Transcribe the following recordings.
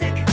sick.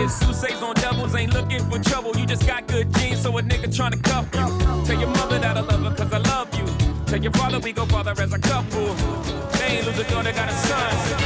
kids. Sousa's on doubles, ain't looking for trouble. You just got good genes, so a nigga tryna cuff you. Tell your mother that I love her, cause I love you. Tell your father we go father as a couple. They ain't lose a got a son.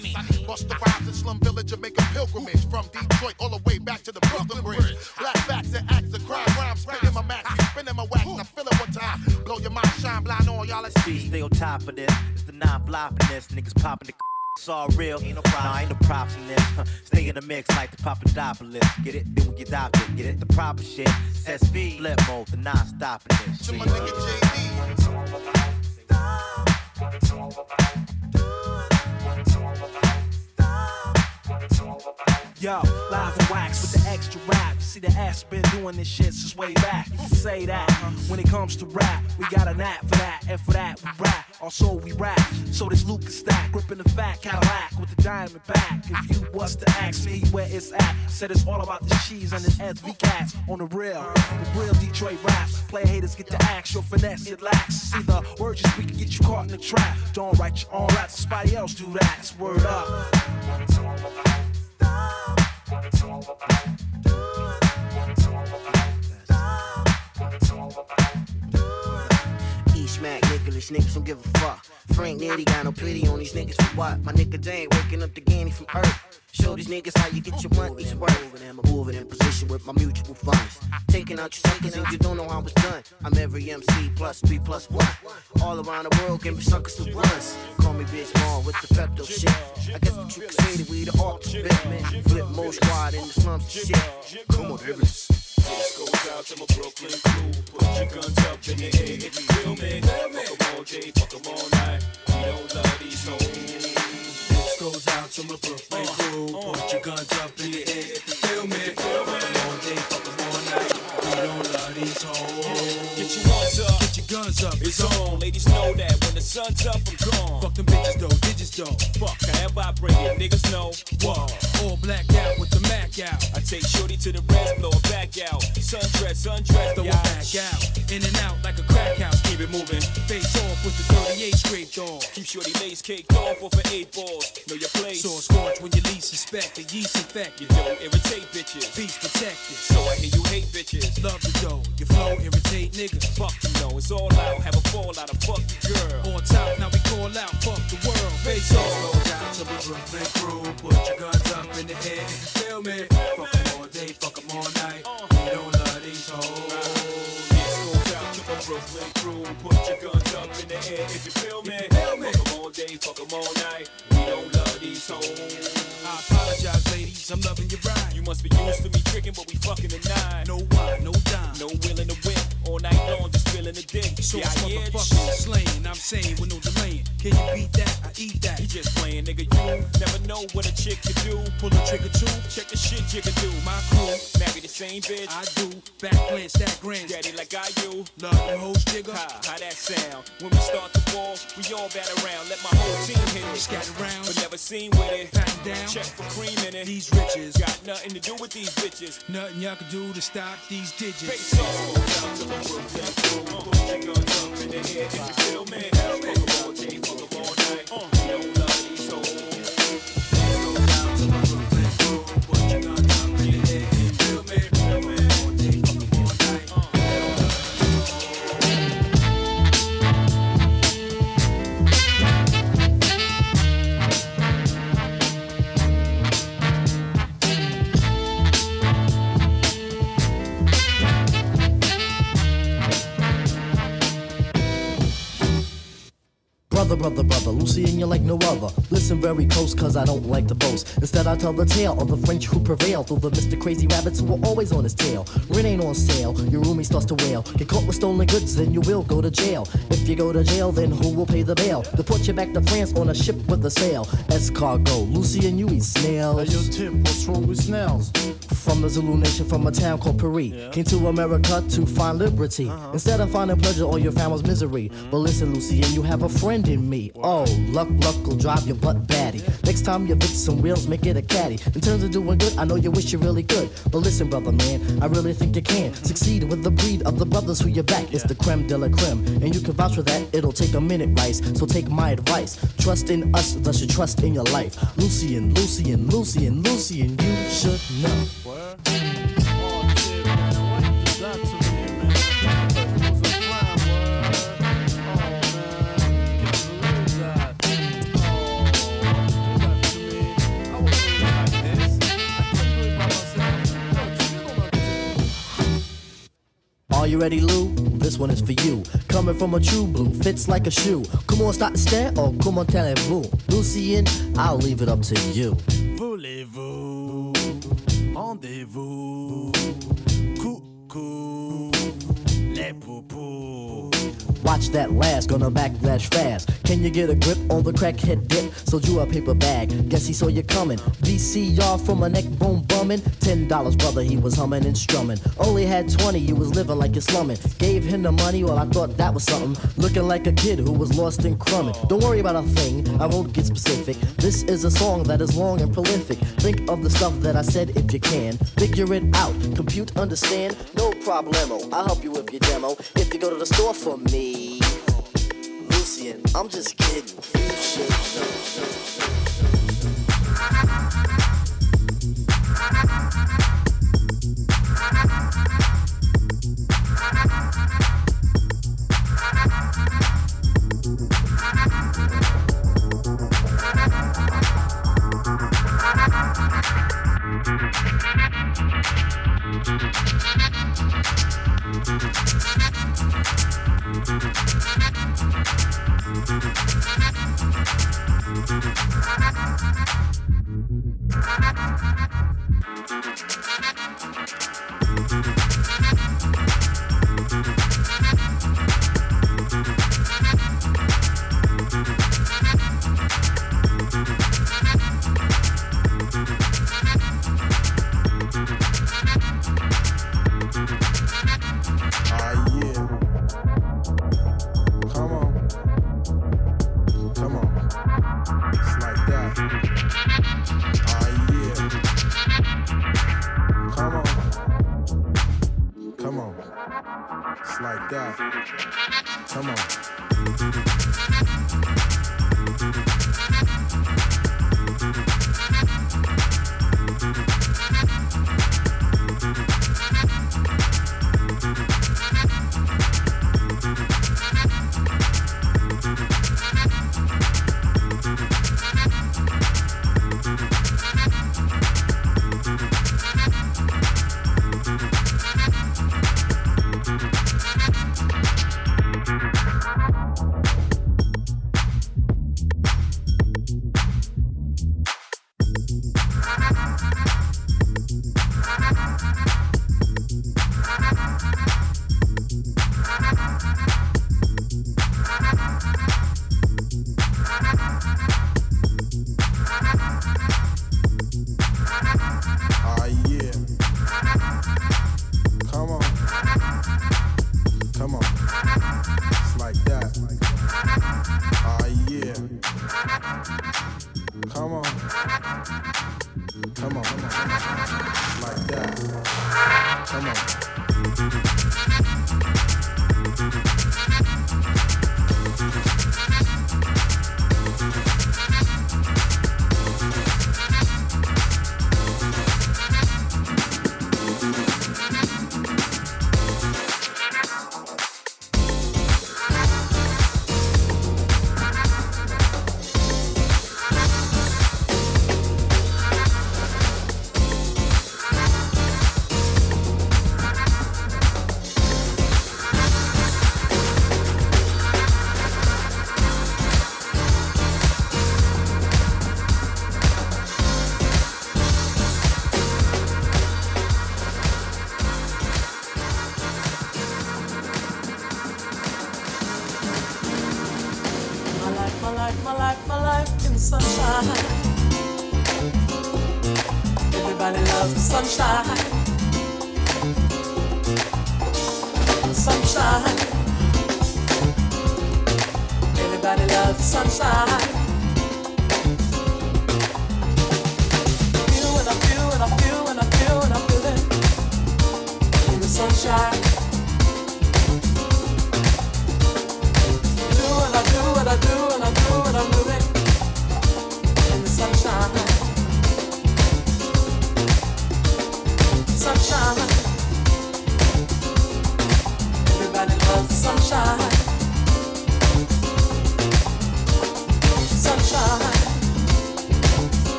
Sunny. Busta Rhymes in Slum Village and make a pilgrimage from Detroit all the way back to the Brooklyn Bridge. Black facts and acts of crime, where I'm spinning my max, spinning my wax. I feel it one time. Blow your mind, shine blind on y'all. Let's see. stay on top of this. It's the non-flopping this. Niggas popping the it's all real. Ain't no problem. Nah, ain't no props in this. Stay in the mix like the Papadopoulos. Get it? Then we get adopted. Get it? The proper shit. Set speed. Flip mode. The non-stopping this. To my nigga JD. Yo, live and wax with the extra rap. See the ass been doing this shit since way back. You can say that. When it comes to rap, we got an app for that. And for that, we rap. Also, we rap. So this Lucas stack, gripping the fat Cadillac with the diamond back. If you was to ask me where it's at, said it's all about the cheese and this SB cats on the real. The real Detroit raps. Player haters get the axe, your finesse it lacks. See the words you speak can get you caught in the trap. Don't write your own raps, somebody else do that. It's word up. East Mac, Nicholas, niggas don't give a fuck. Frank Nitty got no pity on these niggas for what? My nigga Dane waking up the Ganny from Earth. Show these niggas how you get your money's worth. I'm moving in position with my mutual funds. Taking out your suckers and you don't know how it's done. I'm every MC plus three plus one. All around the world giving suckers to runs. Call me bitch Small with the Pepto shit. I guess the trick is say that we the ultimate man. Flipmode squad in the slums and shit. Come on, baby. This goes out to my Brooklyn crew. Put your guns up in the air if you feel me. Fuck 'em all day, fuck 'em all night. We don't love these hoes. This goes out to my Brooklyn crew. Put your guns up in the air if you feel me. Fuck all day, fuck 'em all night. We don't love these hoes. Get your ones up, Get your guns up, it's on. Ladies know that when the sun's up, I'm gone. Fuck them bitches though, digits though. Fuck, I bring it, niggas know. You don't irritate bitches. Peace protected. So I hear do with these bitches. Nothing y'all can do to stop these digits. Very cause I don't like to boast. Instead, I tell the tale of the French who prevailed through the Mr. Crazy Rabbits who are always on his tail. Rent ain't on sale, your roomie starts to wail. Get caught with stolen goods, then you will go to jail. If you go to jail, then who will pay the bail? Deport you back to France on a ship with a sail. Escargot, Lucien you eat snails. Hey, yo, what's wrong with snails? From the Zulu nation, from a town called Paris. Came to America to find liberty. Uh-huh. Instead of finding pleasure, all you found was misery. Mm-hmm. But listen, Lucien, you have a friend in me. Oh, Luck, luck will drive your butt batty. Next time you fix some wheels, make it a caddy. In terms of doing good, I know you wish you really could. But listen, brother man, I really think you can succeed with the breed of the brothers who you back. It's the creme de la creme. And you can vouch for that, it'll take a minute, Rice. So take my advice. Trust in us, thus you trust in your life. Lucien, Lucien, Lucien, Lucien, you should know. Are you ready, Lou? This one is for you. Coming from a true blue, fits like a shoe. Come on, start to stare or comment allez-vous? Lucien, I'll leave it up to you. Voulez-vous Rendez-vous Coucou Les poupous Watch that last, gonna backlash fast. Can you get a grip on the crackhead dip? Sold you a paper bag, guess he saw you coming. VCR from a neck bone bumming. Ten dollars, brother, he was humming and strumming. Only had twenty, you was living like you're slumming. Gave him the money, well, I thought that was something. Looking like a kid who was lost in crumbing. Don't worry about a thing, I won't get specific. This is a song that is long and prolific. Think of the stuff that I said if you can. Figure it out, compute, understand, no problemo. I'll help you if your demo. If you go to the store for me. Lucien, I'm just kidding. You should.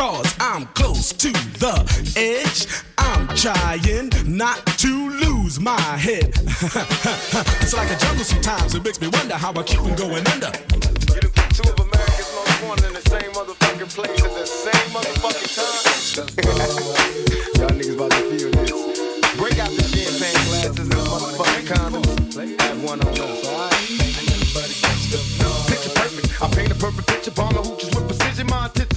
cause I'm close to the edge. I'm trying not to lose my head. it's like a jungle sometimes. It makes me wonder how I keep from going under. Two of America's most wanted in the same motherfucking place at the same motherfucking time. Y'all niggas about to feel this. Break out the champagne glasses and motherfucking condoms. Have one on us, alright? Picture perfect. I paint a perfect picture. Bomb the hooches with precision. My intentions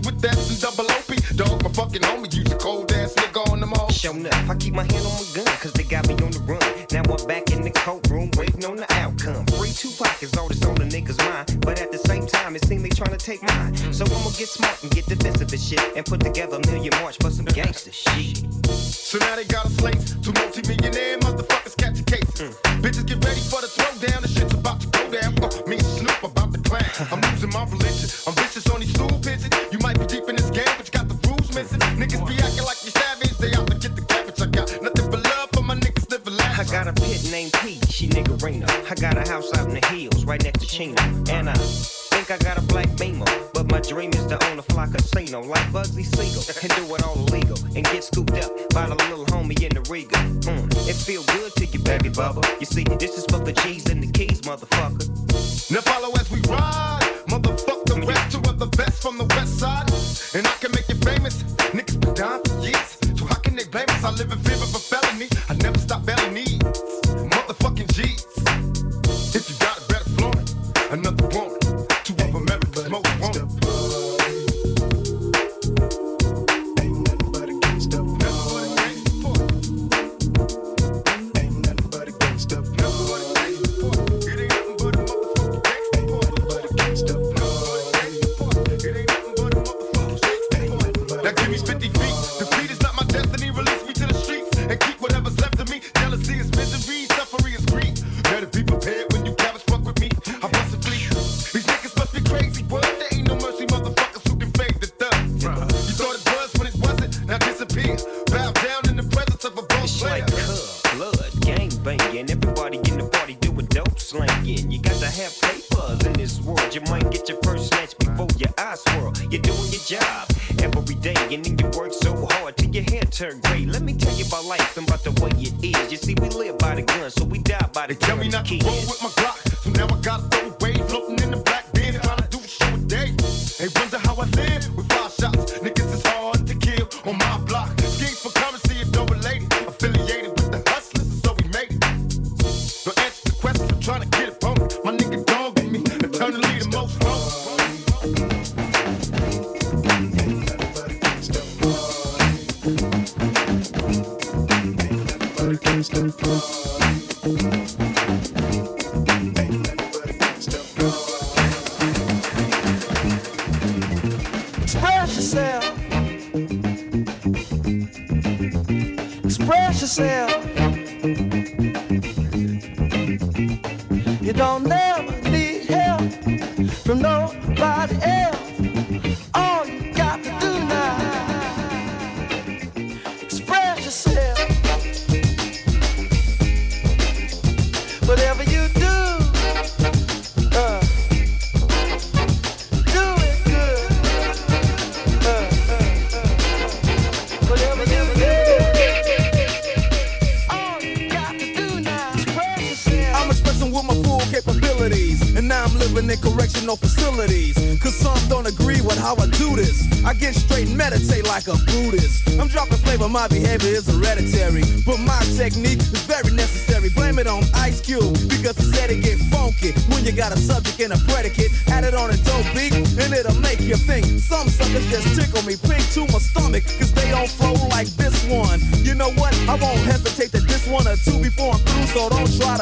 with that and double OP. Dog, my fucking homie. Use a cold ass nigga on them all. Show enough. I keep my hand on my gun, cause they got me on the run. Now I'm back in the courtroom, waiting on the outcome. Free Tupac is all that's on the niggas' mind. But at the same time, it seems they trying to take mine. So I'ma get smart and get defensive and shit. And put together a million march for some gangster shit. So now they got a slate. Two multi-millionaire motherfuckers catch a case. Mm. Bitches get ready for the throwdown. By the gun, so we die by the gun. Tell me not to roll with my Glock, so now I got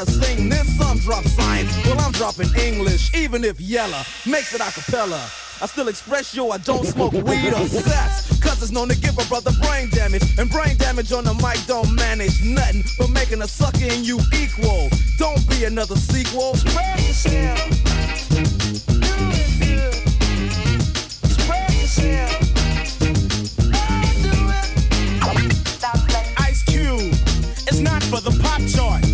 to sing this. Some drop science, well, I'm dropping English, even if Yella makes it a cappella. I still express yo, I don't smoke weed or sex. Cause it's known to give a brother brain damage. And brain damage on the mic don't manage nothing but making a sucker in you equal. Don't be another sequel. Express yourself. Express yourself. Ice Cube, it's not for the pop chart.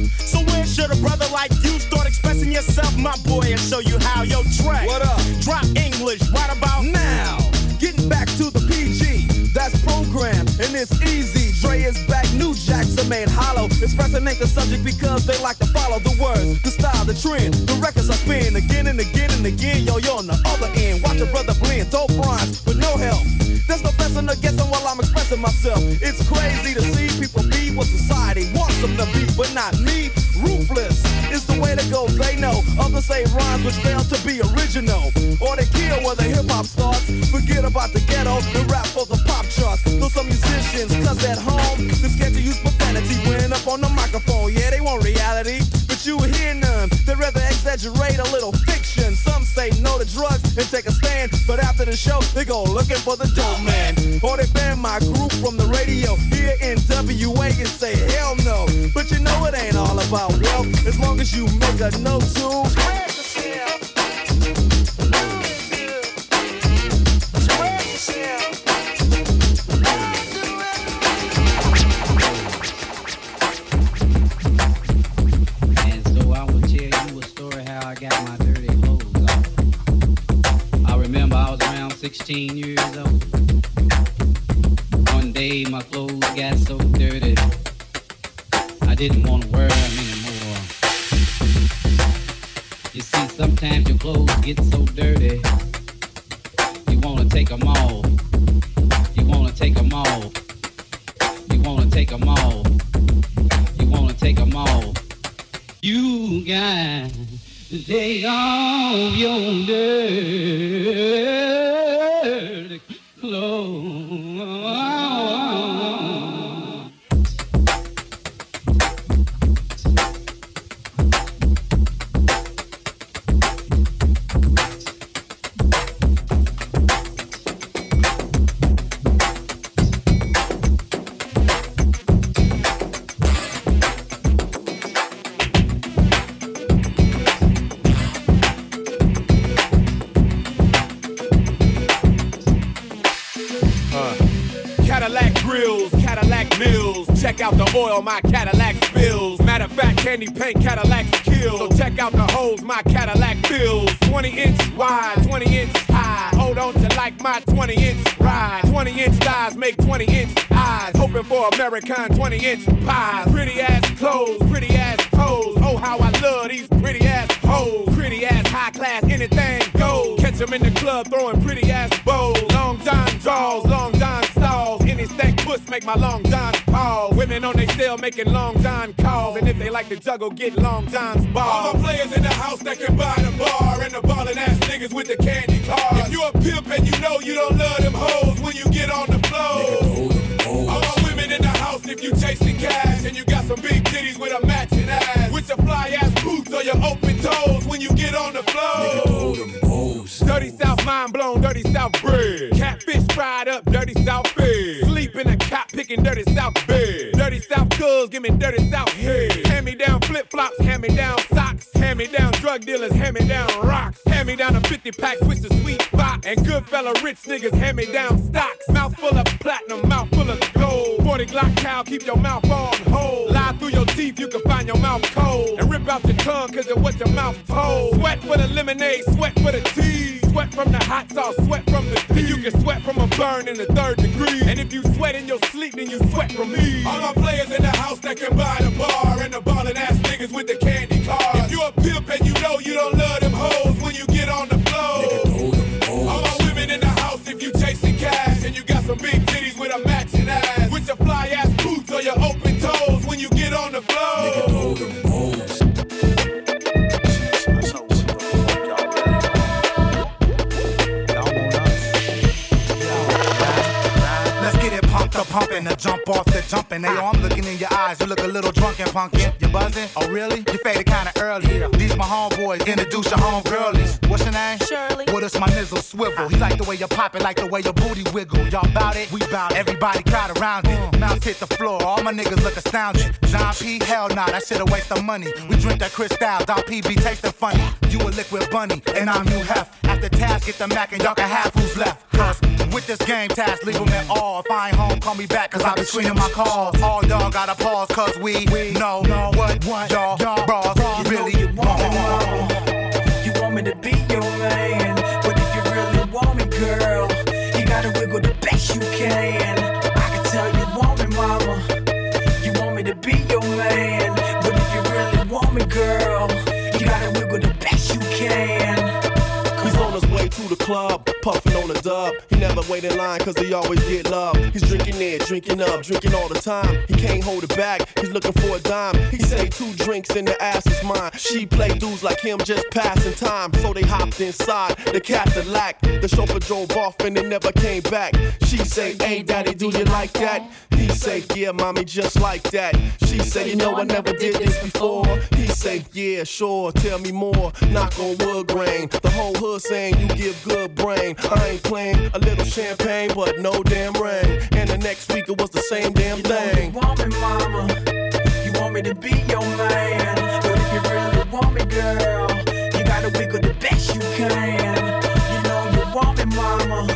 Should a brother like you start expressing yourself, my boy, and show you how? Yo, Trey, What up? Drop English right about now. Getting back to the PG, that's program, and it's easy. Dre is back, new jacks are made hollow. Expressing ain't the subject because they like to follow the words, the style, the trend. The records I spin again and again and again. Yo, you're on the other end. Watch a brother blend, dope rhymes with no help. There's no fessing or guessing while I'm expressing myself. It's crazy to see people be what society wants them to be, but not me. Ruthless is the way to go, they know. Others say rhymes which fail to be original. Or they kill where the hip hop starts. Forget about the ghetto and rap for the pop charts. Though some musicians, cause at home, they're scared to use profanity when up on the microphone. Yeah, they want reality, but you hear none. They rather exaggerate a little fiction. Some say no to drugs and take a stand, but after the show, they go looking for the dope man. Or they ban my group from the radio here in WA and say hell no. But you know it ain't all about wealth as long as you make a note to. Inch pies. Pretty ass clothes, pretty ass toes. Oh, how I love these pretty ass hoes. Pretty ass high class, anything goes. Catch 'em in the club throwing pretty ass bows. Long John draws, long John stalls. Any stank puss make my long John pause. Women on they cell making long John calls. And if they like to juggle, get long John's balls. All the players in the house that can buy the bar. And the ballin' ass niggas with the candy cars. If you a pimp and you know you don't love them hoes when you get on the floor. If you chasing cash. And you got some big titties with a matching ass. With your fly ass boots or your open toes when you get on the floor. Dirty South mind blown, dirty South bread. Catfish fried up, dirty South bed. Sleep in a cop picking dirty South bed. Dirty South girls, give me dirty South head. Hand me down flip flops, hand me down socks. Hand me down drug dealers, hand me down rocks. Hand me down a 50 pack, switch the sweet box. And good fella rich niggas, hand me down stocks. Mouth full of platinum, mouth full of gold. 40 Glock cow, keep your mouth on hold. Lie through your teeth, you can find your mouth cold. And rip out your tongue, cause of what your mouth told. Sweat for the lemonade, sweat for the tea. Sweat from the hot sauce, sweat from the tea. You can sweat from a burn in the third degree. And if you sweat in your sleep, then you sweat from me. All my players in the house that can buy the bar. And the ballin' ass niggas with the candy cars. If you a pimp and you know you don't love them hoes when you get on the floor. All my women in the house if you chasing cash. And you got some big get on the pumping, the jump off the jumping. Hey, yo, I'm looking in your eyes. You look a little drunken, punkin'. You buzzing? Oh, really? You faded kinda early. These my homeboys. Introduce your homegirlies. What's your name? Shirley. Well, this my nizzle swivel. He like the way you pop it, like the way your booty wiggle. Y'all bout it? We bout it. Everybody crowd around it. Mouths hit the floor. All my niggas look astounded. John P. Hell nah, that shit a waste of money. We drink that Cristal. Dom P. be tasting funny. You a liquid bunny, and I'm you hef. After task, get the Mac, and y'all can have who's left. Cause with this game task, leave 'em at all. If I ain't home, call me back, cause I be screening my calls. All y'all gotta pause, cause we, we know, know what, what y'all, bras really want. You want me to be your man, but if you really want me, girl, you gotta wiggle the best you can. I can tell you want me, mama. You want me to be your man, but if you really want me, girl, you gotta wiggle the best you can. He's on his way to the club, puffing on a dub. He never wait in line cause he always get love. He's drinking it, drinking up, drinking all the time. He can't hold it back, he's looking for a dime. He say two drinks in the ass is mine. She play dudes like him just passing time. So they hopped inside the Cadillac. The chauffeur drove off and they never came back. She say, hey daddy, do you like that? He say, yeah mommy, just like that. She say, you know I never did this before. He say, yeah sure, tell me more. Knock on wood grain. The whole hood saying you give good brain. I ain't playing a little champagne, but no damn rain. And the next week it was the same damn thing. You want me, mama. You want me to be your man. But if you really want me, girl, you gotta wiggle the best you can. You know you want me, mama.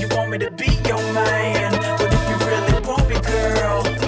You want me to be your man. But if you really want me, girl,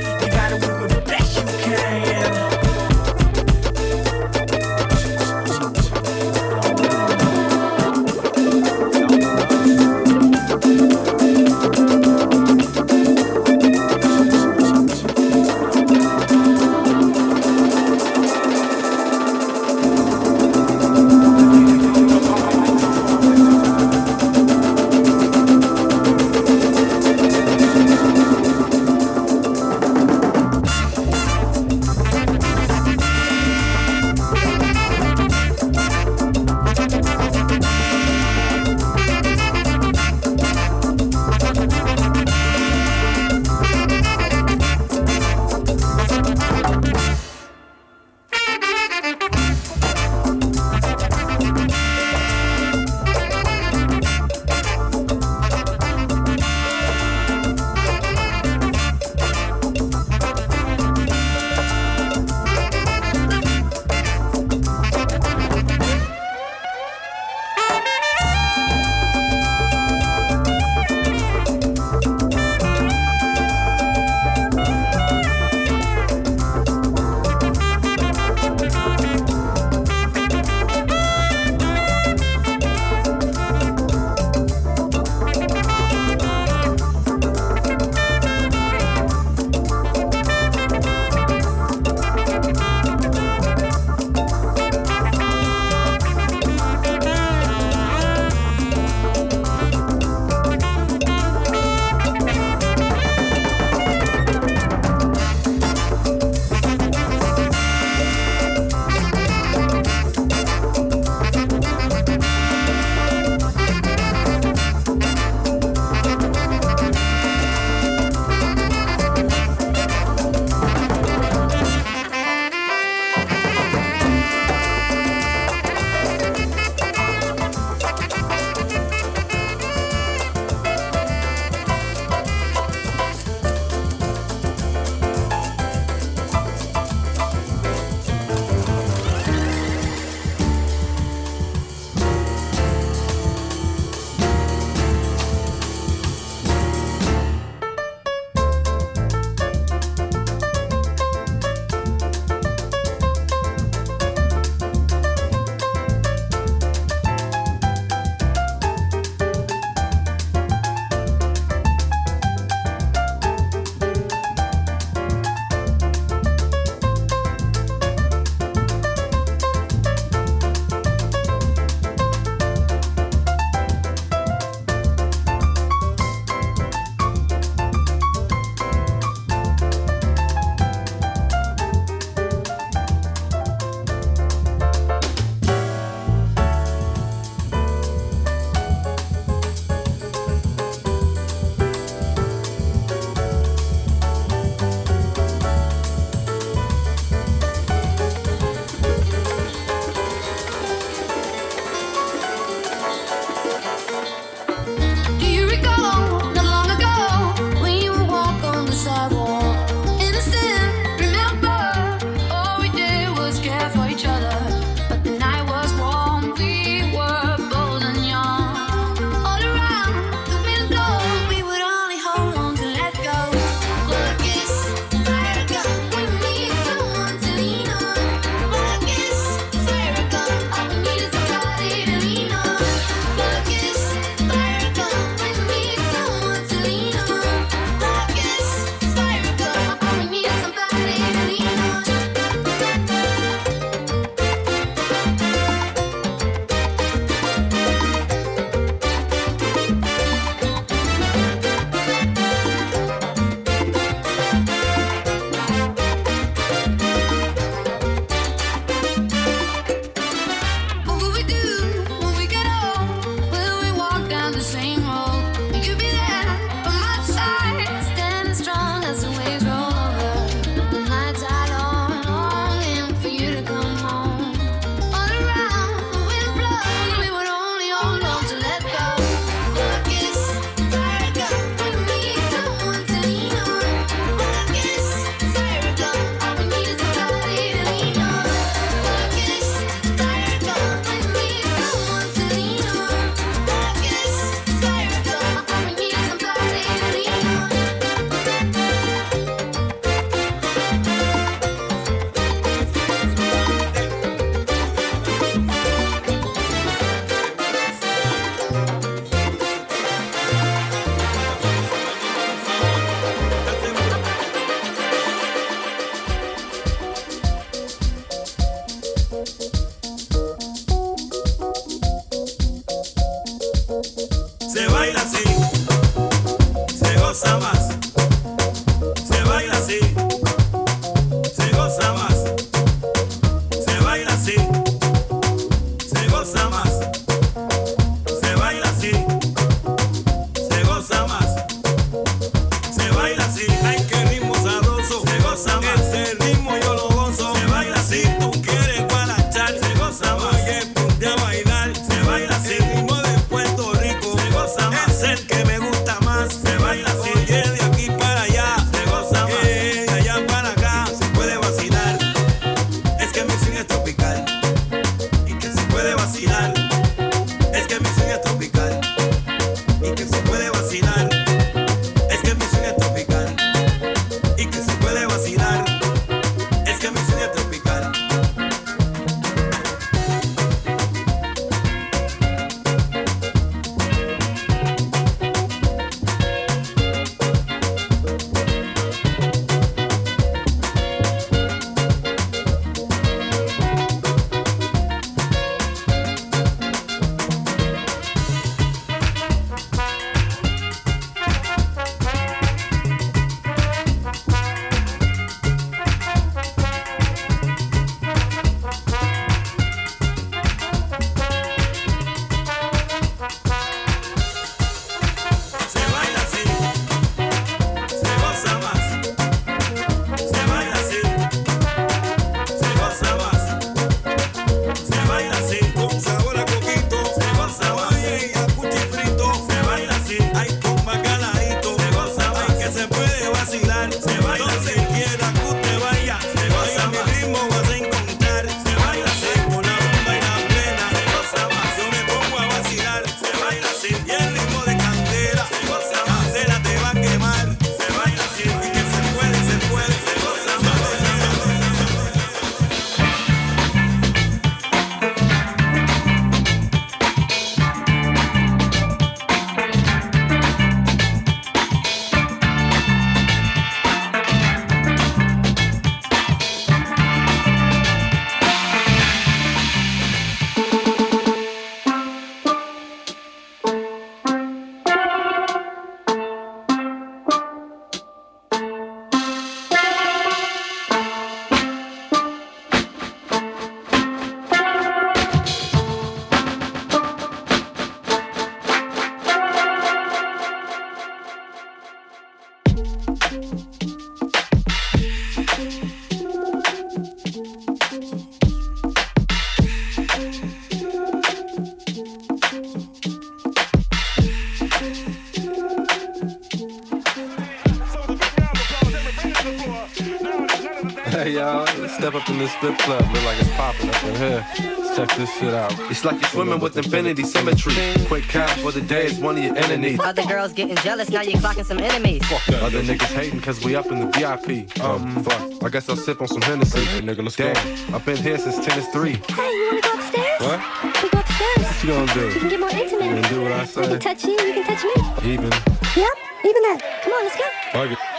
step up in this strip club, look like it's popping up in here. Let's check this shit out. It's like you're swimming with infinity symmetry. Quick cash for the day is one of your enemies. Other girls getting jealous, now you're clocking some enemies. Fuck Other niggas hating cause we up in the VIP. Um, fuck. I guess I'll sip on some Hennessy. Hey, nigga, let's Damn, go. I've been here since 10 is 3. Hey, you wanna go upstairs? What? We go upstairs. What you gonna do? We can get more intimate. You gonna do what I I say? can touch you, you can touch me. Even. Yep, even that. Come on, let's go. Fuck it.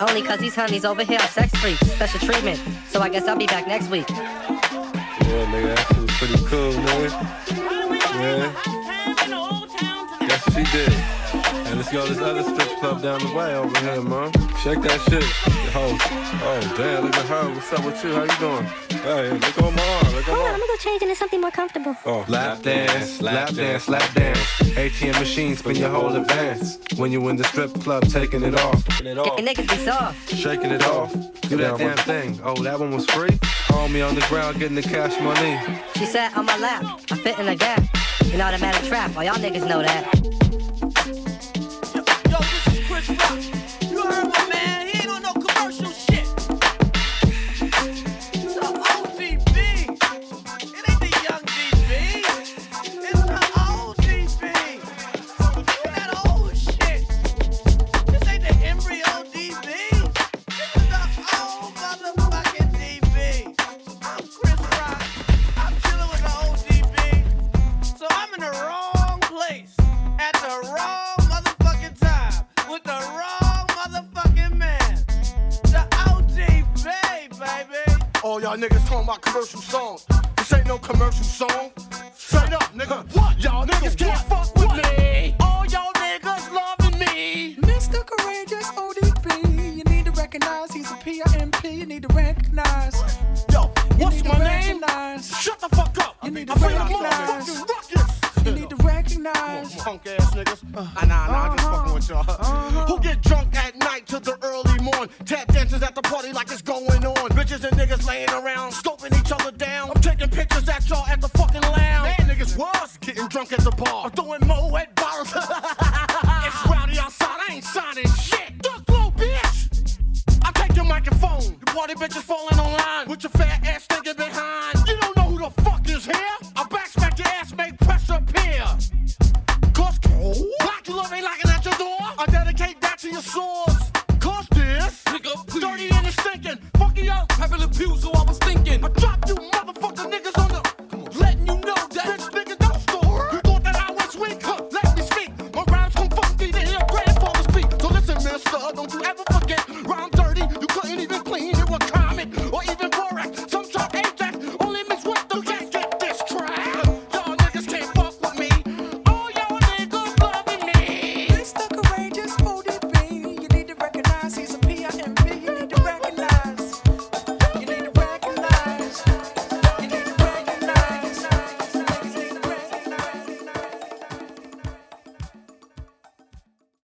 Only cause these honeys over here are sex freaks, special treatment. So I guess I'll be back next week. Yeah, nigga, that shit was pretty cool, nigga. Yeah. Guess she did. And let's go to this other strip club down the way over here, man. Shake that shit. Oh, oh, damn, look at her. What's up with you? How you doing? Hey, look on my arm. Look on Hold on, my I'm gonna go change into something more comfortable. Oh, lap dance, lap dance, lap dance. ATM machine, spin your whole advance. When you in the strip club, taking it off. Your niggas be soft. Shaking it off. Do that damn thing. Oh, that one was free? On me on the ground, getting the cash money. She sat on my lap, I fit in the gap. An automatic trap, all y'all niggas know that. You heard my All y'all niggas talking about commercial songs. This ain't no commercial song. Straight up, nigga. What? Y'all niggas can't fuck with me. All y'all niggas loving me. Mr. Courageous ODB, you need to recognize he's a PIMP. You need to recognize. Yo, what's my name? Recognize. Shut the fuck up. You need to I bring a recognize. ruckus. You need to recognize. Punk ass niggas. Uh, ah, nah, nah, I'm just uh-huh. fucking with y'all. Uh-huh. Who get drunk at night to the early morn? Tap dances at the party like it's going on. Bitches and niggas laying around, scoping each other down. I'm taking pictures at y'all at the fucking lounge. Man, niggas was getting drunk at the bar.